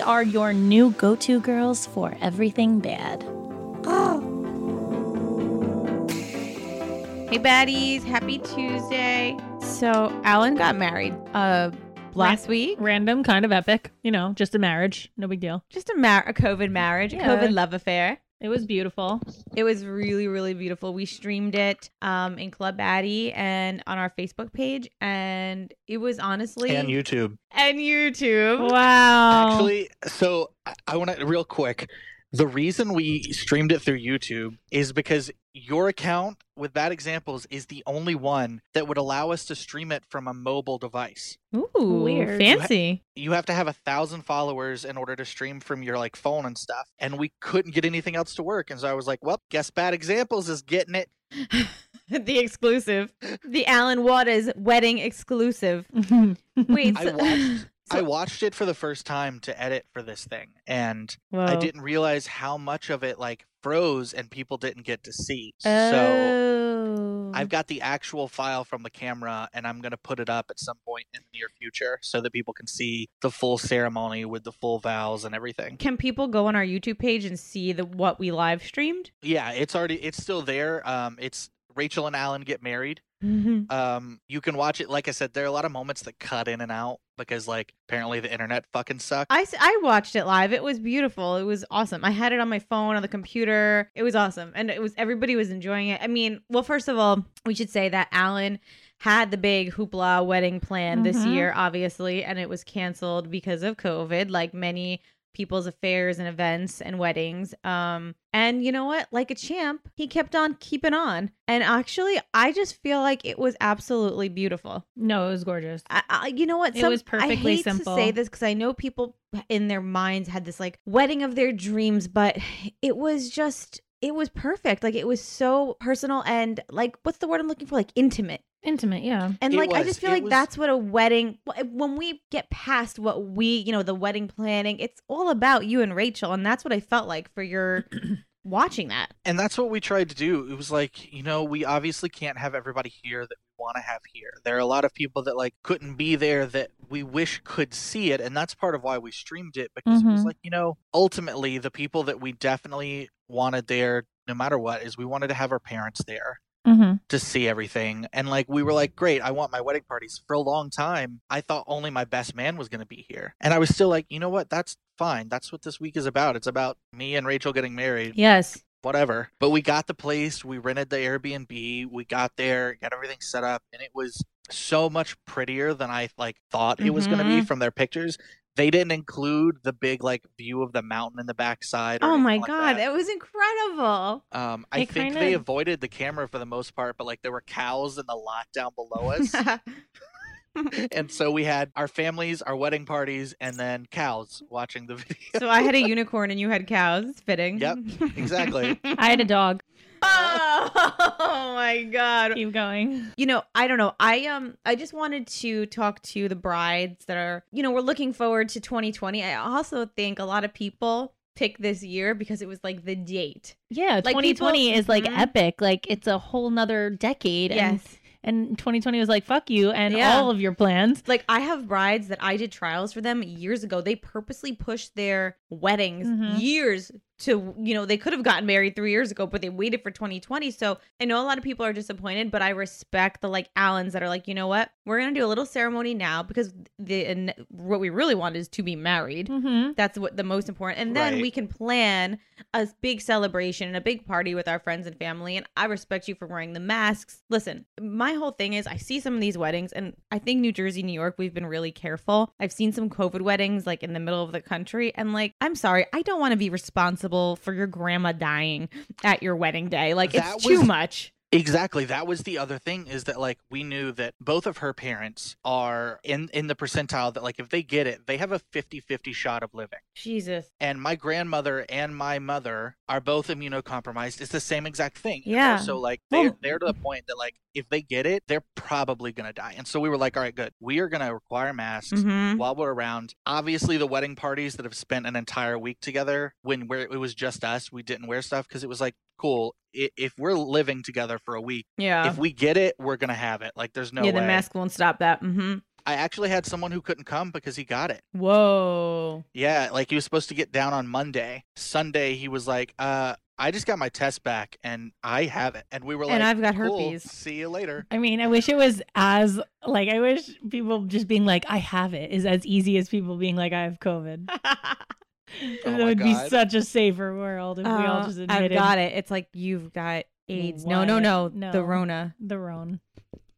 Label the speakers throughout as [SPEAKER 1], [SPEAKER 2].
[SPEAKER 1] We are your new go to girls for everything bad.
[SPEAKER 2] Hey baddies, happy Tuesday. So Alan got married uh last week.
[SPEAKER 1] Random, kind of epic. You know, just a marriage. No big deal.
[SPEAKER 2] Just a mar- a COVID marriage, a
[SPEAKER 1] Yeah.
[SPEAKER 2] COVID love affair.
[SPEAKER 1] It was beautiful.
[SPEAKER 2] It was really, really beautiful. We streamed it um in Club Baddie and on our Facebook page, and it was honestly
[SPEAKER 3] and YouTube.
[SPEAKER 2] and YouTube.
[SPEAKER 1] Wow.
[SPEAKER 3] Actually, so I- I want to real quick. The reason we streamed it through YouTube is because your account with bad examples is the only one that would allow us to stream it from a mobile device.
[SPEAKER 2] Ooh,
[SPEAKER 1] Weird.
[SPEAKER 2] fancy.
[SPEAKER 3] You have to have a thousand followers in order to stream from your like phone and stuff, and we couldn't get anything else to work. And so I was like, "Well, guess bad examples is getting it."
[SPEAKER 2] the exclusive, the Alan Waters wedding exclusive. Wait,
[SPEAKER 3] I watched. I watched it for the first time to edit for this thing, and I didn't realize how much of it like froze and people didn't get to see. So
[SPEAKER 2] Oh.
[SPEAKER 3] I've got the actual file from the camera and I'm going to put it up at some point in the near future so that people can see the full ceremony with the full vows and everything.
[SPEAKER 2] Can people go on our YouTube page and see the what we live streamed?
[SPEAKER 3] Yeah, it's already it's still there. Um it's Rachel and Alan get married. Um you can watch it like I said there are a lot of moments that cut in and out because like apparently the internet fucking sucks.
[SPEAKER 2] I, I watched it live. It was beautiful. It was awesome. I had it on my phone on the computer. It was awesome, and it was everybody was enjoying it. I mean, well, first of all, we should say that Alan had the big hoopla wedding plan this
[SPEAKER 1] Mhm.
[SPEAKER 2] year, obviously, and it was canceled because of COVID, like many people's affairs and events and weddings. Um, and you know what? Like a champ, he kept on keeping on. And actually, I just feel like it was absolutely beautiful.
[SPEAKER 1] no, it was gorgeous.
[SPEAKER 2] I, I, you know what?
[SPEAKER 1] It was perfectly
[SPEAKER 2] I hate
[SPEAKER 1] simple.
[SPEAKER 2] To say this because I know people in their minds had this like wedding of their dreams, but it was just it was perfect. Like it was so personal and like what's the word I'm looking for? Like intimate.
[SPEAKER 1] Intimate, yeah.
[SPEAKER 2] And
[SPEAKER 3] It
[SPEAKER 2] like I just feel
[SPEAKER 3] It
[SPEAKER 2] like
[SPEAKER 3] was-
[SPEAKER 2] that's what a wedding when we get past what we, you know, the wedding planning, it's all about you and Rachel and that's what I felt like for your watching that.
[SPEAKER 3] and that's what we tried to do. It was like, you know, we obviously can't have everybody here that we want to have here. There are a lot of people that like couldn't be there that we wish could see it, and that's part of why we streamed it because it was
[SPEAKER 1] Mhm.
[SPEAKER 3] like, you know, ultimately the people that we definitely wanted there no matter what is we wanted to have our parents there
[SPEAKER 1] Mm-hmm.
[SPEAKER 3] to see everything. And like we were like, great, I want my wedding parties. For a long time, I thought only my best man was going to be here. And I was still like, you know what? That's fine. That's what this week is about. It's about me and Rachel getting married
[SPEAKER 2] Yes.
[SPEAKER 3] Whatever. But we got the place, we rented the Airbnb, we got there, got everything set up, and it was so much prettier than I like thought it was going to be
[SPEAKER 2] Mhm.
[SPEAKER 3] from their pictures. They didn't include the big like view of the mountain in the backside. or
[SPEAKER 2] Oh
[SPEAKER 3] anything
[SPEAKER 2] my
[SPEAKER 3] like
[SPEAKER 2] god,
[SPEAKER 3] that.
[SPEAKER 2] it was incredible.
[SPEAKER 3] Um, I
[SPEAKER 1] They
[SPEAKER 3] think
[SPEAKER 1] kinda-
[SPEAKER 3] they avoided the camera for the most part, but like there were cows in the lot down below us, and so we had our families, our wedding parties, and then cows watching the video.
[SPEAKER 2] so I had a unicorn and you had cows. It's fitting.
[SPEAKER 3] Yep, exactly.
[SPEAKER 1] I had a dog.
[SPEAKER 2] oh my god.
[SPEAKER 1] Keep going.
[SPEAKER 2] You know, I don't know. I um I just wanted to talk to the brides that are, you know, we're looking forward to 2020. I also think a lot of people pick this year because it was like the date.
[SPEAKER 1] Yeah,
[SPEAKER 2] Like,
[SPEAKER 1] 2020
[SPEAKER 2] people-
[SPEAKER 1] is like
[SPEAKER 2] Mhm.
[SPEAKER 1] epic. Like it's a whole nother decade. And,
[SPEAKER 2] Yes.
[SPEAKER 1] And 2020 was like, fuck you and
[SPEAKER 2] Yeah.
[SPEAKER 1] all of your plans.
[SPEAKER 2] Like I have brides that I did trials for them years ago. They purposely pushed their weddings
[SPEAKER 1] Mhm.
[SPEAKER 2] years to, you know, they could have gotten married 3 years ago, but they waited for 2020. So, I know a lot of people are disappointed, but I respect the like Allens that are like, "You know what? We're going to do a little ceremony now because the and what we really want is to be married."
[SPEAKER 1] Mm-hmm.
[SPEAKER 2] That's what the most important. And then
[SPEAKER 3] Right.
[SPEAKER 2] we can plan a big celebration and a big party with our friends and family. And I respect you for wearing the masks. Listen, my whole thing is I see some of these weddings, and I think New Jersey, New York, we've been really careful. I've seen some COVID weddings like in the middle of the country. And like, I'm sorry, I don't want to be responsible for your grandma dying at your wedding day. Like,
[SPEAKER 3] That
[SPEAKER 2] it's too much.
[SPEAKER 3] Exactly. That was the other thing is that like we knew that both of her parents are in in the percentile that like if they get it, they have a 50-50 shot of living.
[SPEAKER 2] Jesus.
[SPEAKER 3] And my grandmother and my mother are both immunocompromised. It's the same exact thing.
[SPEAKER 2] Yeah.
[SPEAKER 3] So like they're
[SPEAKER 1] Well-
[SPEAKER 3] they're to the point that like if they get it, they're probably gonna die. And so we were like, all right, good. We are gonna require masks.
[SPEAKER 2] hmm
[SPEAKER 3] While we're around, obviously the wedding parties that have spent an entire week together, when where it was just us, we didn't wear stuff because it was like cool. If we're living together for a week,
[SPEAKER 2] Yeah.
[SPEAKER 3] if we get it, we're gonna have it. Like there's no
[SPEAKER 2] yeah,
[SPEAKER 3] way.
[SPEAKER 2] the mask won't stop that. hmm
[SPEAKER 3] I actually had someone who couldn't come because he got it.
[SPEAKER 2] Whoa.
[SPEAKER 3] Yeah, like he was supposed to get down on Monday. Sunday he was like, uh, I just got my test back and I have it. And we were like,
[SPEAKER 2] and I've got
[SPEAKER 3] "Cool,
[SPEAKER 2] herpes.
[SPEAKER 3] See you later.
[SPEAKER 1] I mean, I wish it was as like I wish people just being like I have it is as easy as people being like I have COVID.
[SPEAKER 3] Oh
[SPEAKER 1] that would be such a safer world if we all
[SPEAKER 2] Uh,
[SPEAKER 1] just
[SPEAKER 2] I've
[SPEAKER 1] admitted
[SPEAKER 2] got it. It's like you've got AIDS. No, no, no,
[SPEAKER 1] No.
[SPEAKER 2] The Rona.
[SPEAKER 1] the Rone.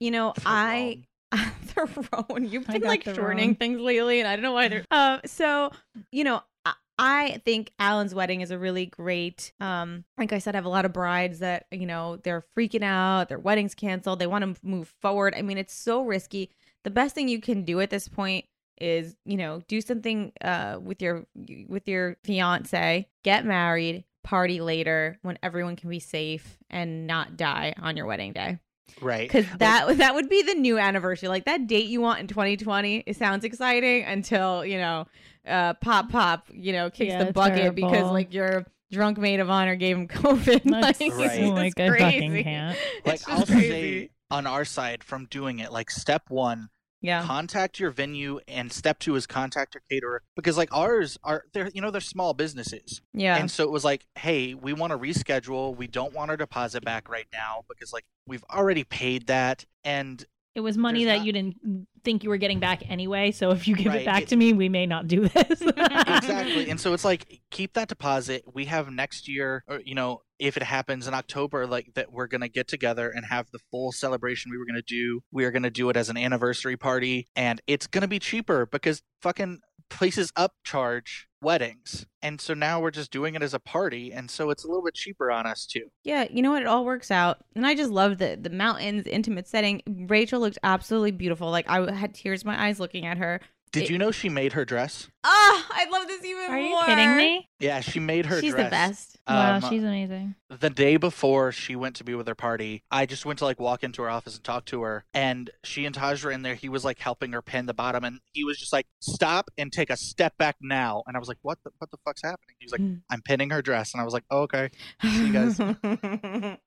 [SPEAKER 2] You know,
[SPEAKER 3] The
[SPEAKER 2] I the Roan. You've been like shortening things lately, and I don't know why they're. Uh, so you know, I, I think Alan's wedding is a really great. Um, like I said, I have a lot of brides that you know they're freaking out. Their wedding's canceled. They want to move forward. I mean, it's so risky. The best thing you can do at this point is you know do something uh with your with your fiance, get married, party later when everyone can be safe and not die on your wedding day
[SPEAKER 3] Right.
[SPEAKER 2] because that that would be the new anniversary like that date you want in 2020 it sounds exciting until you know uh pop pop you know kicks
[SPEAKER 1] Yeah,
[SPEAKER 2] the bucket because
[SPEAKER 1] terrible.
[SPEAKER 2] like your drunk maid of honor gave him covid
[SPEAKER 1] That's
[SPEAKER 2] like,
[SPEAKER 3] Right.
[SPEAKER 2] it's
[SPEAKER 1] like
[SPEAKER 2] just
[SPEAKER 1] I fucking
[SPEAKER 2] crazy.
[SPEAKER 1] can't.
[SPEAKER 3] like
[SPEAKER 2] It's
[SPEAKER 3] I'll
[SPEAKER 2] crazy.
[SPEAKER 3] say on our side from doing it, like step one,
[SPEAKER 2] yeah.
[SPEAKER 3] contact your venue, and step two is contact your caterer because like ours are they're you know they're small businesses,
[SPEAKER 2] yeah.
[SPEAKER 3] And so it was like, hey, we want to reschedule. We don't want our deposit back right now because like we've already paid that, and
[SPEAKER 1] It was money
[SPEAKER 3] There's
[SPEAKER 1] that
[SPEAKER 3] not-
[SPEAKER 1] you didn't think you were getting back anyway. So if you give
[SPEAKER 3] Right,
[SPEAKER 1] it back
[SPEAKER 3] it-
[SPEAKER 1] to me, we may not do this.
[SPEAKER 3] exactly and so it's like keep that deposit we have next year or you know if it happens in october like that we're gonna get together and have the full celebration we were gonna do we are gonna do it as an anniversary party and it's gonna be cheaper because fucking places upcharge weddings and so now we're just doing it as a party and so it's a little bit cheaper on us too.
[SPEAKER 2] Yeah you know what? It all works out and i just love the the mountains the intimate setting. Rachel looked absolutely beautiful like i had tears in my eyes looking at her.
[SPEAKER 3] Did
[SPEAKER 2] It-
[SPEAKER 3] you know she made her dress?
[SPEAKER 2] Ah i love this even
[SPEAKER 1] Are you kidding me?
[SPEAKER 3] yeah she made her
[SPEAKER 2] she's
[SPEAKER 3] dress.
[SPEAKER 2] the best.
[SPEAKER 1] Wow,
[SPEAKER 3] Um,
[SPEAKER 1] she's amazing.
[SPEAKER 3] The day before she went to be with her party, I just went to like walk into her office and talk to her. And she and Taj were in there. He was like helping her pin the bottom, and he was just like, "Stop and take a step back now." And I was like, "What the what the fuck's happening?" He was like,
[SPEAKER 2] Hmm.
[SPEAKER 3] "I'm pinning her dress," and I was like, oh, "Okay." See you guys.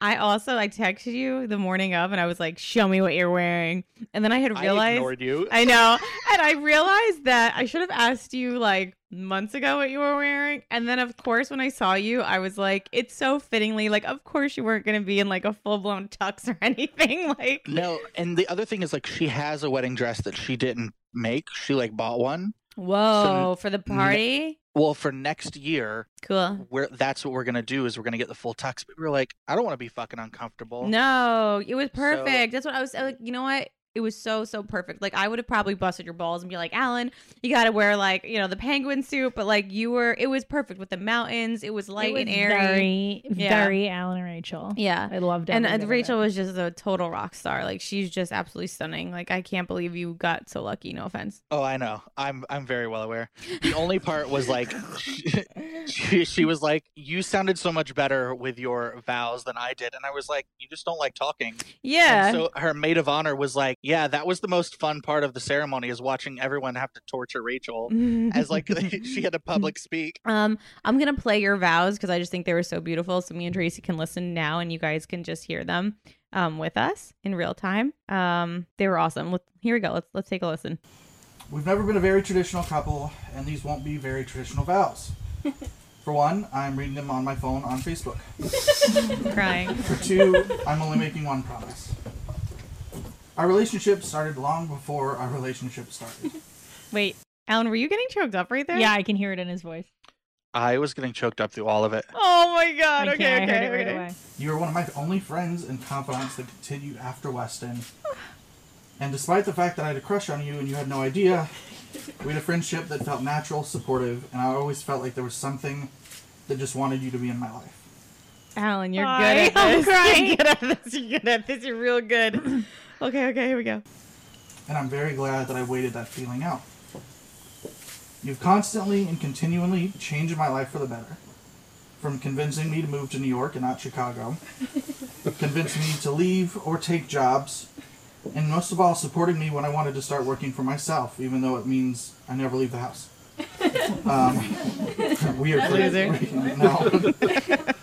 [SPEAKER 2] I also I texted you the morning of and I was like, show me what you're wearing. And then I had realized I
[SPEAKER 3] ignored you.
[SPEAKER 2] I know. And I realized that I should have asked you like months ago what you were wearing. And then of course when I saw you, I was like, it's so fittingly like of course you weren't gonna be in like a full blown tux or anything. Like
[SPEAKER 3] no, and the other thing is like she has a wedding dress that she didn't make. She like bought one.
[SPEAKER 2] Whoa, for the party?
[SPEAKER 3] Well, for next year,
[SPEAKER 2] Cool.
[SPEAKER 3] we're that's what we're gonna do is we're gonna get the full tux. But we are like, I don't want to be fucking uncomfortable.
[SPEAKER 2] No, it was perfect. That's what I was I like. You know what? It was so so perfect. Like I would have probably busted your balls and be like, Alan, you got to wear like you know the penguin suit, but like you were, it was perfect with the mountains. It was light
[SPEAKER 1] it was
[SPEAKER 2] and airy.
[SPEAKER 1] very,
[SPEAKER 2] Yeah.
[SPEAKER 1] very Alan and Rachel.
[SPEAKER 2] yeah.
[SPEAKER 1] I loved it.
[SPEAKER 2] And uh, Rachel was just a total rock star. Like she's just absolutely stunning. Like I can't believe you got so lucky. No offense.
[SPEAKER 3] Oh, I know. I'm I'm very well aware. The only part was like she, she, she was like, "You sounded so much better with your vows than I did," and I was like, "You just don't like talking."
[SPEAKER 2] Yeah.
[SPEAKER 3] And so her maid of honor was like, "Yeah, that was the most fun part of the ceremony is watching everyone have to torture Rachel as like she had to public speak."
[SPEAKER 2] Um, I'm gonna play your vows because I just think they were so beautiful. So me and Tracy can listen now, and you guys can just hear them um with us in real time. Um, they were awesome. Let- Here we go. Let's let's take a listen.
[SPEAKER 4] We've never been a very traditional couple, and these won't be very traditional vows. For one, I'm reading them on my phone on Facebook.
[SPEAKER 2] Crying.
[SPEAKER 4] For two, I'm only making one promise. Our relationship started long before our relationship started.
[SPEAKER 2] Wait, Alan, were you getting choked up right there?
[SPEAKER 1] Yeah, I can hear it in his voice.
[SPEAKER 3] I was getting choked up through all of it.
[SPEAKER 2] Oh my god.
[SPEAKER 1] I
[SPEAKER 2] Okay.
[SPEAKER 1] can't-
[SPEAKER 2] Okay.
[SPEAKER 1] it right
[SPEAKER 2] okay.
[SPEAKER 1] away.
[SPEAKER 4] You are one of my only friends and confidants that continued after Weston. And despite the fact that I had a crush on you and you had no idea, we had a friendship that felt natural, supportive, and I always felt like there was something that just wanted you to be in my life.
[SPEAKER 2] Alan, you're
[SPEAKER 1] Sorry,
[SPEAKER 2] good at
[SPEAKER 1] I'm crying.
[SPEAKER 2] You're good at this. You're good at this. You're real good. Okay, okay, here we go.
[SPEAKER 4] and I'm very glad that I waited that feeling out. You've constantly and continually changed my life for the better. From convincing me to move to New York and not Chicago, convincing me to leave or take jobs, and most of all, supporting me when I wanted to start working for myself, even though it means I never leave the house. Um, weird.
[SPEAKER 2] Loser.
[SPEAKER 4] No.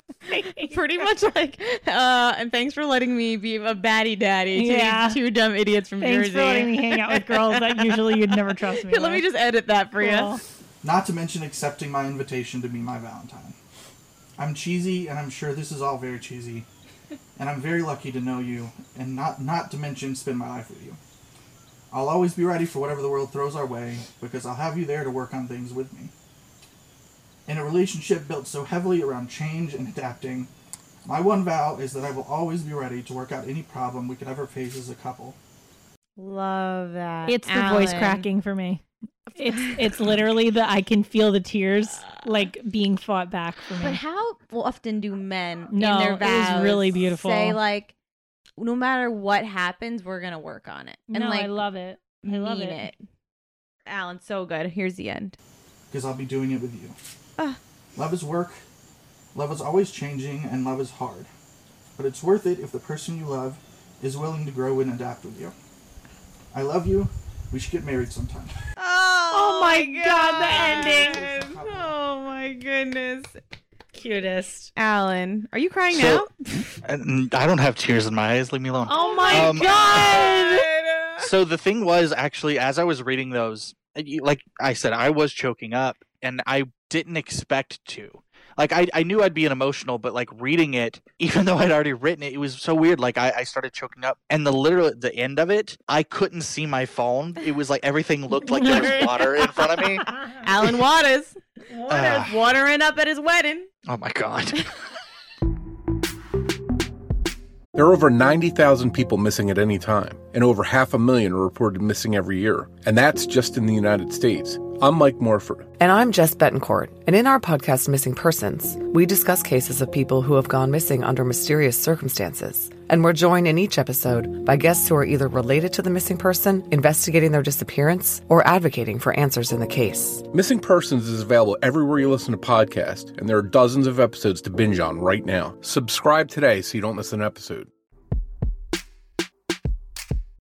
[SPEAKER 2] Pretty much like, uh, and thanks for letting me be a baddie daddy to
[SPEAKER 1] Yeah.
[SPEAKER 2] these two dumb idiots from
[SPEAKER 1] Thanks
[SPEAKER 2] Jersey.
[SPEAKER 1] for letting me hang out with girls that usually you'd never trust me.
[SPEAKER 2] Here, let me just edit that for
[SPEAKER 1] Cool.
[SPEAKER 2] you.
[SPEAKER 4] Not to mention accepting my invitation to be my Valentine. I'm cheesy, and I'm sure this is all very cheesy, and I'm very lucky to know you, and not not to mention spend my life with you. I'll always be ready for whatever the world throws our way, because I'll have you there to work on things with me. In a relationship built so heavily around change and adapting, my one vow is that I will always be ready to work out any problem we could ever face as a couple.
[SPEAKER 2] Love that.
[SPEAKER 1] It's the voice cracking for me. It's it's literally the I can feel the tears like being fought back for me.
[SPEAKER 2] But how often do men
[SPEAKER 1] No,
[SPEAKER 2] in their
[SPEAKER 1] it was
[SPEAKER 2] vows
[SPEAKER 1] really beautiful.
[SPEAKER 2] say like, no matter what happens, we're gonna work on it, and
[SPEAKER 1] no,
[SPEAKER 2] like
[SPEAKER 1] I love it. I love
[SPEAKER 2] mean
[SPEAKER 1] it.
[SPEAKER 2] Alan, so good. Here's the end.
[SPEAKER 4] because I'll be doing it with you.
[SPEAKER 2] Ah.
[SPEAKER 4] Love is work, love is always changing, and love is hard. But it's worth it if the person you love is willing to grow and adapt with you. I love you. We should get married sometime.
[SPEAKER 2] Oh,
[SPEAKER 1] my God, the ending.
[SPEAKER 2] Oh my goodness.
[SPEAKER 1] Cutest.
[SPEAKER 2] Alan, are you crying
[SPEAKER 3] So-
[SPEAKER 2] now?
[SPEAKER 3] I don't have tears in my eyes. Leave me alone.
[SPEAKER 1] Oh my
[SPEAKER 3] Um,
[SPEAKER 1] god.
[SPEAKER 3] So the thing was actually, as I was reading those, like I said, I was choking up, and I didn't expect to. Like I, I knew I'd be an emotional, but like reading it, even though I'd already written it, it was so weird. Like I, I started choking up, and the literal the end of it, I couldn't see my phone. It was like everything looked like there was water in front of me.
[SPEAKER 2] Alan Waters.
[SPEAKER 3] Ah.
[SPEAKER 2] Watering up at his wedding.
[SPEAKER 3] Oh my god.
[SPEAKER 5] There are over 90,000 people missing at any time, and over half a million are reported missing every year. And that's just in the United States. I'm Mike Morford.
[SPEAKER 6] And I'm Jess Betancourt. And in our podcast, Missing Persons, we discuss cases of people who have gone missing under mysterious circumstances. And we're joined in each episode by guests who are either related to the missing person, investigating their disappearance, or advocating for answers in the case.
[SPEAKER 5] Missing Persons is available everywhere you listen to podcasts, and there are dozens of episodes to binge on right now. Subscribe today so you don't miss an episode.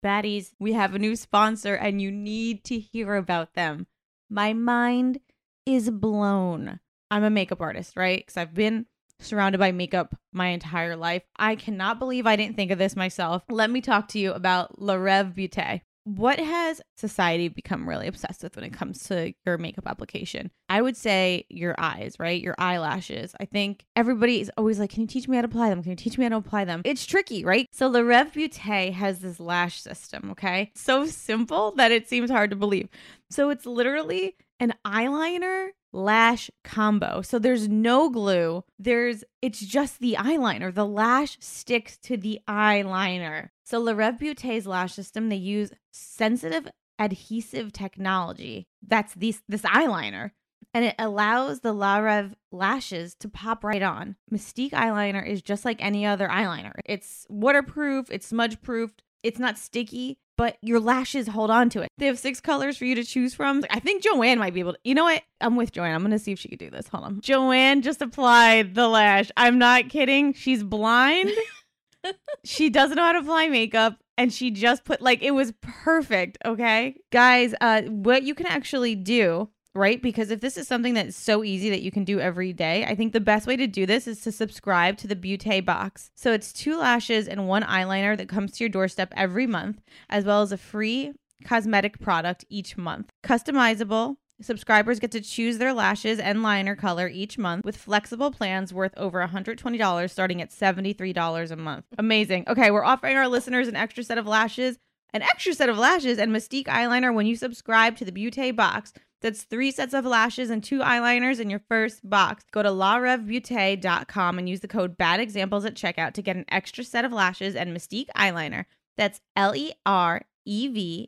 [SPEAKER 2] Baddies, we have a new sponsor and you need to hear about them. My mind is blown. I'm a makeup artist, right? Because I've been surrounded by makeup my entire life. I cannot believe I didn't think of this myself. Let me talk to you about La Reve Beauté. What has society become really obsessed with when it comes to your makeup application? I would say your eyes, right? Your eyelashes. I think everybody is always like, Can you teach me how to apply them? Can you teach me how to apply them? It's tricky, right? So La Reve Beauté has this lash system, okay? So simple that it seems hard to believe. So it's literally an eyeliner lash combo. So there's no glue. There's it's just the eyeliner. The lash sticks to the eyeliner. So La Reve Beauté's lash system, they use sensitive adhesive technology. That's this this eyeliner. And it allows the La Rev lashes to pop right on. Mystique eyeliner is just like any other eyeliner. It's waterproof, it's smudge proofed, it's not sticky, but your lashes hold on to it. They have six colors for you to choose from. I think Joanne might be able to. You know what? I'm with Joanne. I'm going to see if she could do this. Hold on. Joanne just applied the lash. I'm not kidding. She's blind. she doesn't know how to apply makeup and she just put like it was perfect okay guys uh what you can actually do right because if this is something that's so easy that you can do every day i think the best way to do this is to subscribe to the beauté box so it's two lashes and one eyeliner that comes to your doorstep every month as well as a free cosmetic product each month customizable Subscribers get to choose their lashes and liner color each month with flexible plans worth over $120 starting at $73 a month. Amazing. Okay, we're offering our listeners an extra set of lashes, an extra set of lashes and Mystique eyeliner when you subscribe to the Beauté box. That's three sets of lashes and two eyeliners in your first box. Go to larevbeauté.com and use the code BAD EXAMPLES at checkout to get an extra set of lashes and Mystique eyeliner. That's L E R E-V-B-E-A-U-T-E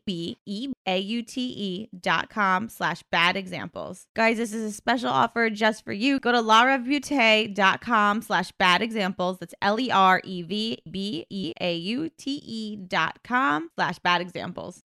[SPEAKER 2] dot com slash bad examples. Guys, this is a special offer just for you. Go to dot com slash bad examples. That's L-E-R-E-V-B-E-A-U-T-E dot com slash bad examples.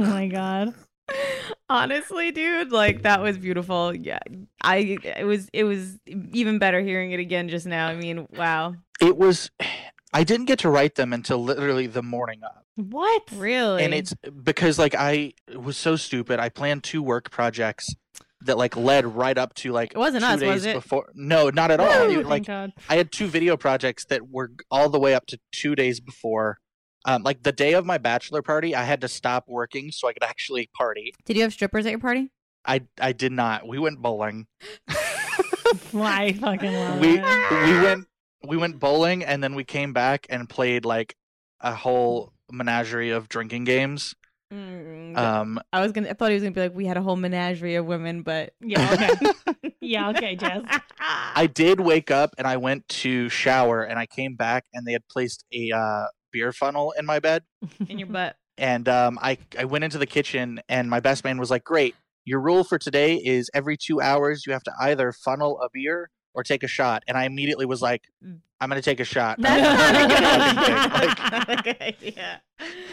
[SPEAKER 1] Oh my god.
[SPEAKER 2] Honestly, dude, like that was beautiful. Yeah. I it was it was even better hearing it again just now. I mean, wow.
[SPEAKER 3] It was. I didn't get to write them until literally the morning of.
[SPEAKER 1] What?
[SPEAKER 2] Really?
[SPEAKER 3] and it's because like I was so stupid. I planned two work projects that like led right up to like
[SPEAKER 2] It wasn't
[SPEAKER 3] two
[SPEAKER 2] us,
[SPEAKER 3] days
[SPEAKER 2] was it?
[SPEAKER 3] before. No, not at all.
[SPEAKER 1] Oh,
[SPEAKER 3] It- like
[SPEAKER 1] God.
[SPEAKER 3] I had two video projects that were all the way up to two days before. Um, like the day of my bachelor party, I had to stop working so I could actually party.
[SPEAKER 2] Did you have strippers at your party?
[SPEAKER 3] I I did not. We went bowling.
[SPEAKER 1] Why fucking love
[SPEAKER 3] we
[SPEAKER 1] it.
[SPEAKER 3] we went we went bowling and then we came back and played like a whole menagerie of drinking games.
[SPEAKER 2] Mm,
[SPEAKER 3] Um,
[SPEAKER 2] I was gonna. I thought he was gonna be like, we had a whole menagerie of women, but
[SPEAKER 1] Yeah, okay. yeah, okay, Jess.
[SPEAKER 3] I did wake up and I went to shower and I came back and they had placed a uh, beer funnel in my bed
[SPEAKER 2] in your butt.
[SPEAKER 3] and um, I I went into the kitchen and my best man was like, "Great, your rule for today is every two hours you have to either funnel a beer or take a shot." And I immediately was like, "I'm gonna take a shot."
[SPEAKER 2] That's
[SPEAKER 3] I'm
[SPEAKER 2] not a
[SPEAKER 3] gonna
[SPEAKER 2] good
[SPEAKER 3] fucking
[SPEAKER 2] idea.
[SPEAKER 3] take- like,
[SPEAKER 2] not a good idea.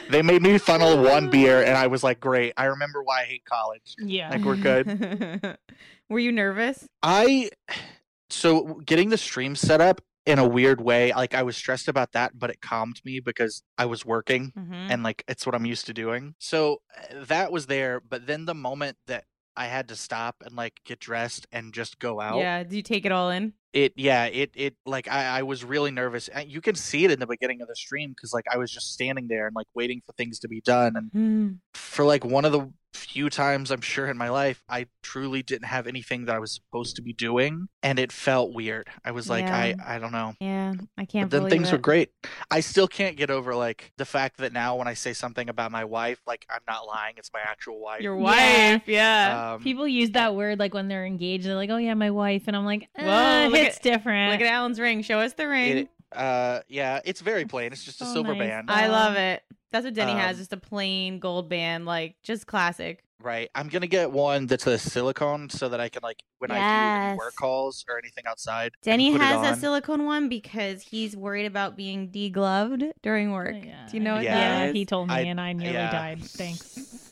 [SPEAKER 3] they made me funnel one beer and I was like, "Great, I remember why I hate college."
[SPEAKER 1] Yeah.
[SPEAKER 3] Like we're good.
[SPEAKER 2] Were you nervous?
[SPEAKER 3] I so getting the stream set up in a weird way, like I was stressed about that, but it calmed me because I was working
[SPEAKER 2] Mm-hmm.
[SPEAKER 3] and like it's what I'm used to doing. So uh, that was there, but then the moment that I had to stop and like get dressed and just go out,
[SPEAKER 2] Yeah. Did you take it all in?
[SPEAKER 3] it yeah, it it like I I was really nervous. And You can see it in the beginning of the stream because like I was just standing there and like waiting for things to be done and
[SPEAKER 2] Hmm.
[SPEAKER 3] for like one of the few times I'm sure in my life I truly didn't have anything that I was supposed to be doing and it felt weird. I was like I
[SPEAKER 2] Yeah.
[SPEAKER 3] I don't know.
[SPEAKER 2] Yeah, I can't
[SPEAKER 3] But then things
[SPEAKER 2] it.
[SPEAKER 3] were great. I still can't get over like the fact that now when I say something about my wife, like I'm not lying, it's my actual wife.
[SPEAKER 2] Your wife, yeah.
[SPEAKER 3] um,
[SPEAKER 1] People use that word like when they're engaged. They're like, "Oh yeah, my wife," and I'm like,
[SPEAKER 2] Whoa,
[SPEAKER 1] "Whoa,
[SPEAKER 2] look
[SPEAKER 1] it's
[SPEAKER 2] at-
[SPEAKER 1] different."
[SPEAKER 2] Look at Alan's ring. Show us the ring.
[SPEAKER 3] it, uh yeah, it's very plain. It's just a silver
[SPEAKER 1] nice.
[SPEAKER 3] band.
[SPEAKER 2] I love
[SPEAKER 1] Um,
[SPEAKER 2] it. That's what Denny has,
[SPEAKER 3] um,
[SPEAKER 2] just a plain gold band, like just classic.
[SPEAKER 3] Right. I'm gonna get one that's a silicone so that I can like when I do any work calls or anything outside.
[SPEAKER 2] Denny has a silicone one because he's worried about being degloved during work.
[SPEAKER 1] Yeah,
[SPEAKER 2] Do you know what
[SPEAKER 3] Yeah.
[SPEAKER 2] that
[SPEAKER 1] Yeah, he told me,
[SPEAKER 3] I-
[SPEAKER 1] and I nearly
[SPEAKER 3] yeah.
[SPEAKER 1] died. Thanks.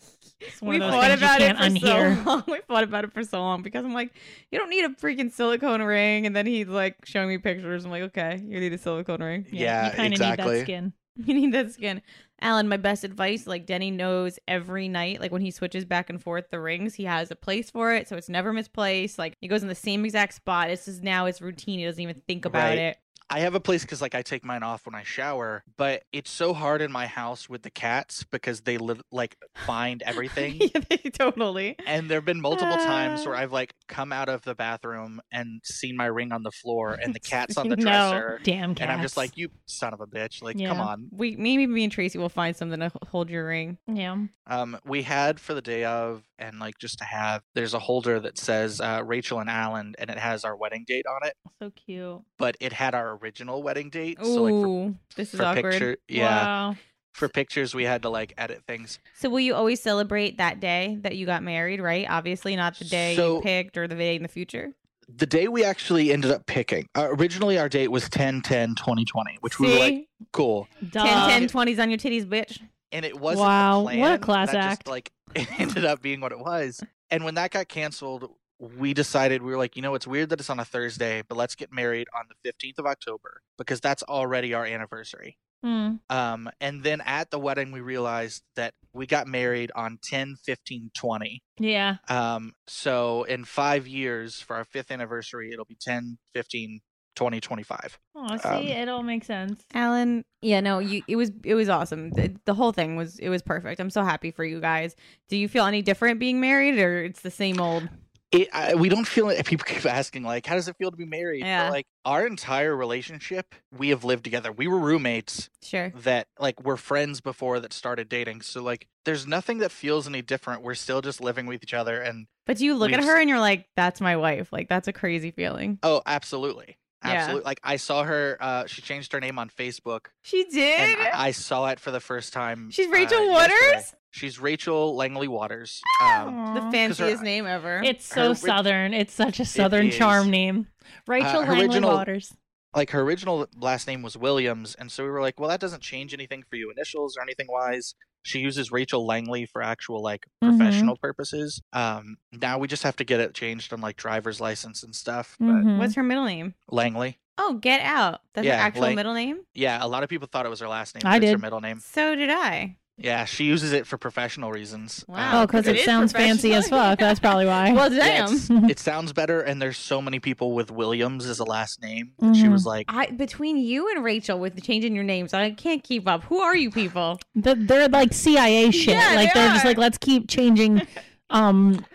[SPEAKER 2] We
[SPEAKER 1] of
[SPEAKER 2] fought about it for
[SPEAKER 1] unhear.
[SPEAKER 2] so long. We fought about it for so long because I'm like, you don't need a freaking silicone ring, and then he's like showing me pictures. I'm like, okay, you need a silicone ring.
[SPEAKER 3] Yeah,
[SPEAKER 1] you kind of
[SPEAKER 3] exactly.
[SPEAKER 1] need that skin.
[SPEAKER 2] You need that skin. Alan, my best advice, like Denny knows every night, like when he switches back and forth the rings, he has a place for it, so it's never misplaced. Like he goes in the same exact spot. This is now his routine. He doesn't even think about
[SPEAKER 3] Right.
[SPEAKER 2] it.
[SPEAKER 3] I have a place because like I take mine off when I shower, but it's so hard in my house with the cats because they live like find everything.
[SPEAKER 2] yeah, they totally.
[SPEAKER 3] And there have been multiple times where
[SPEAKER 2] Ah.
[SPEAKER 3] I've like come out of the bathroom and seen my ring on the floor and the cat's on the
[SPEAKER 2] No.
[SPEAKER 3] dresser.
[SPEAKER 1] Damn cats.
[SPEAKER 3] And I'm just like, you son of a bitch. Like, come on.
[SPEAKER 2] We, maybe me and Tracy will find something to hold your ring.
[SPEAKER 1] yeah.
[SPEAKER 3] Um, we had for the day of, and like just to have, there's a holder that says uh, Rachel and Alan, and it has our wedding date on it,
[SPEAKER 1] So cute.
[SPEAKER 3] but it had our original wedding date. So like for,
[SPEAKER 2] Ooh, this is
[SPEAKER 3] for
[SPEAKER 2] awkward.
[SPEAKER 3] picture, yeah,
[SPEAKER 1] Wow.
[SPEAKER 3] for pictures we had to like edit things.
[SPEAKER 2] So will you always celebrate that day that you got married, right? Obviously, not the day
[SPEAKER 3] So-
[SPEAKER 2] you picked or the day in the future.
[SPEAKER 3] The day we actually ended up picking, uh, originally our date was 10 10 2020, which we were like, cool.
[SPEAKER 2] 10,
[SPEAKER 1] Duh.
[SPEAKER 2] 10, 20s on your titties, bitch.
[SPEAKER 3] and it wasn't
[SPEAKER 1] Wow,
[SPEAKER 3] the
[SPEAKER 1] what a
[SPEAKER 3] plan,
[SPEAKER 1] class
[SPEAKER 3] that
[SPEAKER 1] act.
[SPEAKER 3] Just, like it ended up being what it was. And when that got canceled, we decided we were like, you know, it's weird that it's on a Thursday, but let's get married on the 15th of October because that's already our anniversary.
[SPEAKER 1] Hmm.
[SPEAKER 3] Um, and then at the wedding, we realized that we got married on 10, 15, 20.
[SPEAKER 1] Yeah.
[SPEAKER 3] Um, so in five years for our fifth anniversary, it'll be 10, 15, 2025.
[SPEAKER 1] Oh, see,
[SPEAKER 3] Um,
[SPEAKER 1] it all makes sense.
[SPEAKER 2] Alan, yeah, no, you it was it was awesome. The, the whole thing was it was perfect. I'm so happy for you guys. Do you feel any different being married, or it's the same old?
[SPEAKER 3] It, I, we don't feel it. People keep asking, like, how does it feel to be married? But, like, our entire relationship, we have lived together. We were roommates
[SPEAKER 2] Sure.
[SPEAKER 3] that, like, were friends before that started dating. So, like, there's nothing that feels any different. We're still just living with each other. And,
[SPEAKER 2] But do you look at her and you're like, "That's my wife." Like that's a crazy feeling.
[SPEAKER 3] oh, absolutely.
[SPEAKER 2] Yeah.
[SPEAKER 3] Absolutely. Like, I saw her, uh, she changed her name on Facebook.
[SPEAKER 2] She did.
[SPEAKER 3] And I, I saw it for the first time.
[SPEAKER 2] She's
[SPEAKER 3] uh,
[SPEAKER 2] Rachel
[SPEAKER 3] yesterday.
[SPEAKER 2] Waters?
[SPEAKER 3] She's Rachel Langley Waters. Um,
[SPEAKER 2] the
[SPEAKER 1] Aw.
[SPEAKER 2] fanciest name ever.
[SPEAKER 1] It's so
[SPEAKER 3] her
[SPEAKER 1] southern. It's such a southern charm name. Rachel
[SPEAKER 3] her
[SPEAKER 1] Langley
[SPEAKER 3] original-
[SPEAKER 1] Waters.
[SPEAKER 3] like her original last name was Williams, and so we were like, well, that doesn't change anything for you initials or anything wise. She uses Rachel Langley for actual like
[SPEAKER 1] Mhm.
[SPEAKER 3] professional purposes. Um, now we just have to get it changed on like driver's license and stuff. But
[SPEAKER 1] Mhm.
[SPEAKER 2] What's her middle name?
[SPEAKER 3] Langley,
[SPEAKER 2] Oh, Get Out. That's her actual
[SPEAKER 3] like-
[SPEAKER 2] middle name.
[SPEAKER 3] yeah, a lot of people thought it was her last name.
[SPEAKER 1] I
[SPEAKER 3] but it's her middle name.
[SPEAKER 2] So did I.
[SPEAKER 3] Yeah, she uses it for professional reasons.
[SPEAKER 2] Wow.
[SPEAKER 1] Oh, because
[SPEAKER 2] It
[SPEAKER 1] it,
[SPEAKER 2] is
[SPEAKER 1] sounds fancy as
[SPEAKER 2] professional.
[SPEAKER 1] fuck. That's probably why.
[SPEAKER 2] Well, damn.
[SPEAKER 3] it's- it sounds better, and there's so many people with Williams as a last name. that She was like,
[SPEAKER 2] I between you and Rachel with changing your names, I can't keep up. Who are you people?
[SPEAKER 1] The- they're like CIA shit.
[SPEAKER 2] Yeah,
[SPEAKER 1] like
[SPEAKER 2] they
[SPEAKER 1] are just like let's keep changing um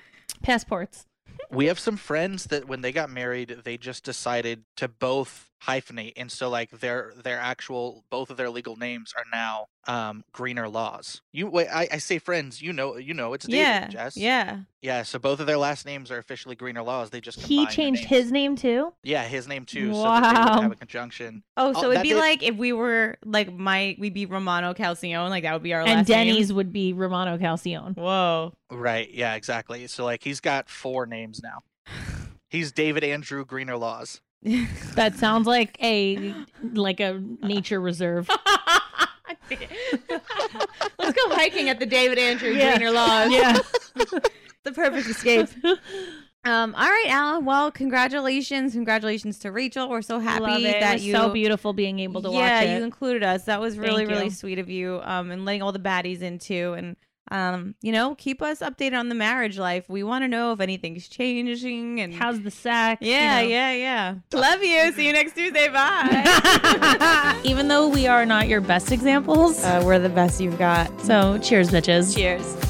[SPEAKER 1] passports.
[SPEAKER 3] we have some friends that when they got married they just decided to both hyphenate and so like their their actual both of their legal names are now um greener laws you wait i, I say friends you know you know it's David,
[SPEAKER 2] yeah,
[SPEAKER 3] Jess.
[SPEAKER 2] yeah.
[SPEAKER 3] yeah so both of their last names are officially greener laws they just
[SPEAKER 1] He changed his name too.
[SPEAKER 3] yeah his name too so that they
[SPEAKER 1] Wow.
[SPEAKER 3] have a conjunction
[SPEAKER 2] Oh,
[SPEAKER 3] Oh,
[SPEAKER 2] so it'd be
[SPEAKER 3] did-
[SPEAKER 2] like if we were like my we'd be Romano Calcione, like that would be our
[SPEAKER 1] and
[SPEAKER 2] last
[SPEAKER 1] Denny's
[SPEAKER 2] name.
[SPEAKER 1] would be Romano Calcione.
[SPEAKER 2] Whoa.
[SPEAKER 3] right yeah exactly so like he's got four names now he's david andrew greener laws
[SPEAKER 1] That sounds like a like a nature reserve.
[SPEAKER 2] Let's go hiking at the David Andrew
[SPEAKER 1] Yeah.
[SPEAKER 2] Greener Laws.
[SPEAKER 1] yeah.
[SPEAKER 2] the perfect escape. Um, all right, Alan. Well, congratulations. Congratulations to Rachel. We're so happy that
[SPEAKER 1] it
[SPEAKER 2] you
[SPEAKER 1] so beautiful being able to
[SPEAKER 2] yeah,
[SPEAKER 1] watch it.
[SPEAKER 2] you included us. That was really, really sweet of you. Um, and letting all the baddies in too. And um, you know, keep us updated on the marriage life. We want to know if anything's changing and
[SPEAKER 1] How's the sex? you
[SPEAKER 2] yeah,
[SPEAKER 1] know?
[SPEAKER 2] yeah, yeah. Love you. See you next Tuesday. Bye.
[SPEAKER 1] Even though we are not your best examples,
[SPEAKER 2] uh, we're the best you've got.
[SPEAKER 1] so cheers, bitches.
[SPEAKER 2] Cheers.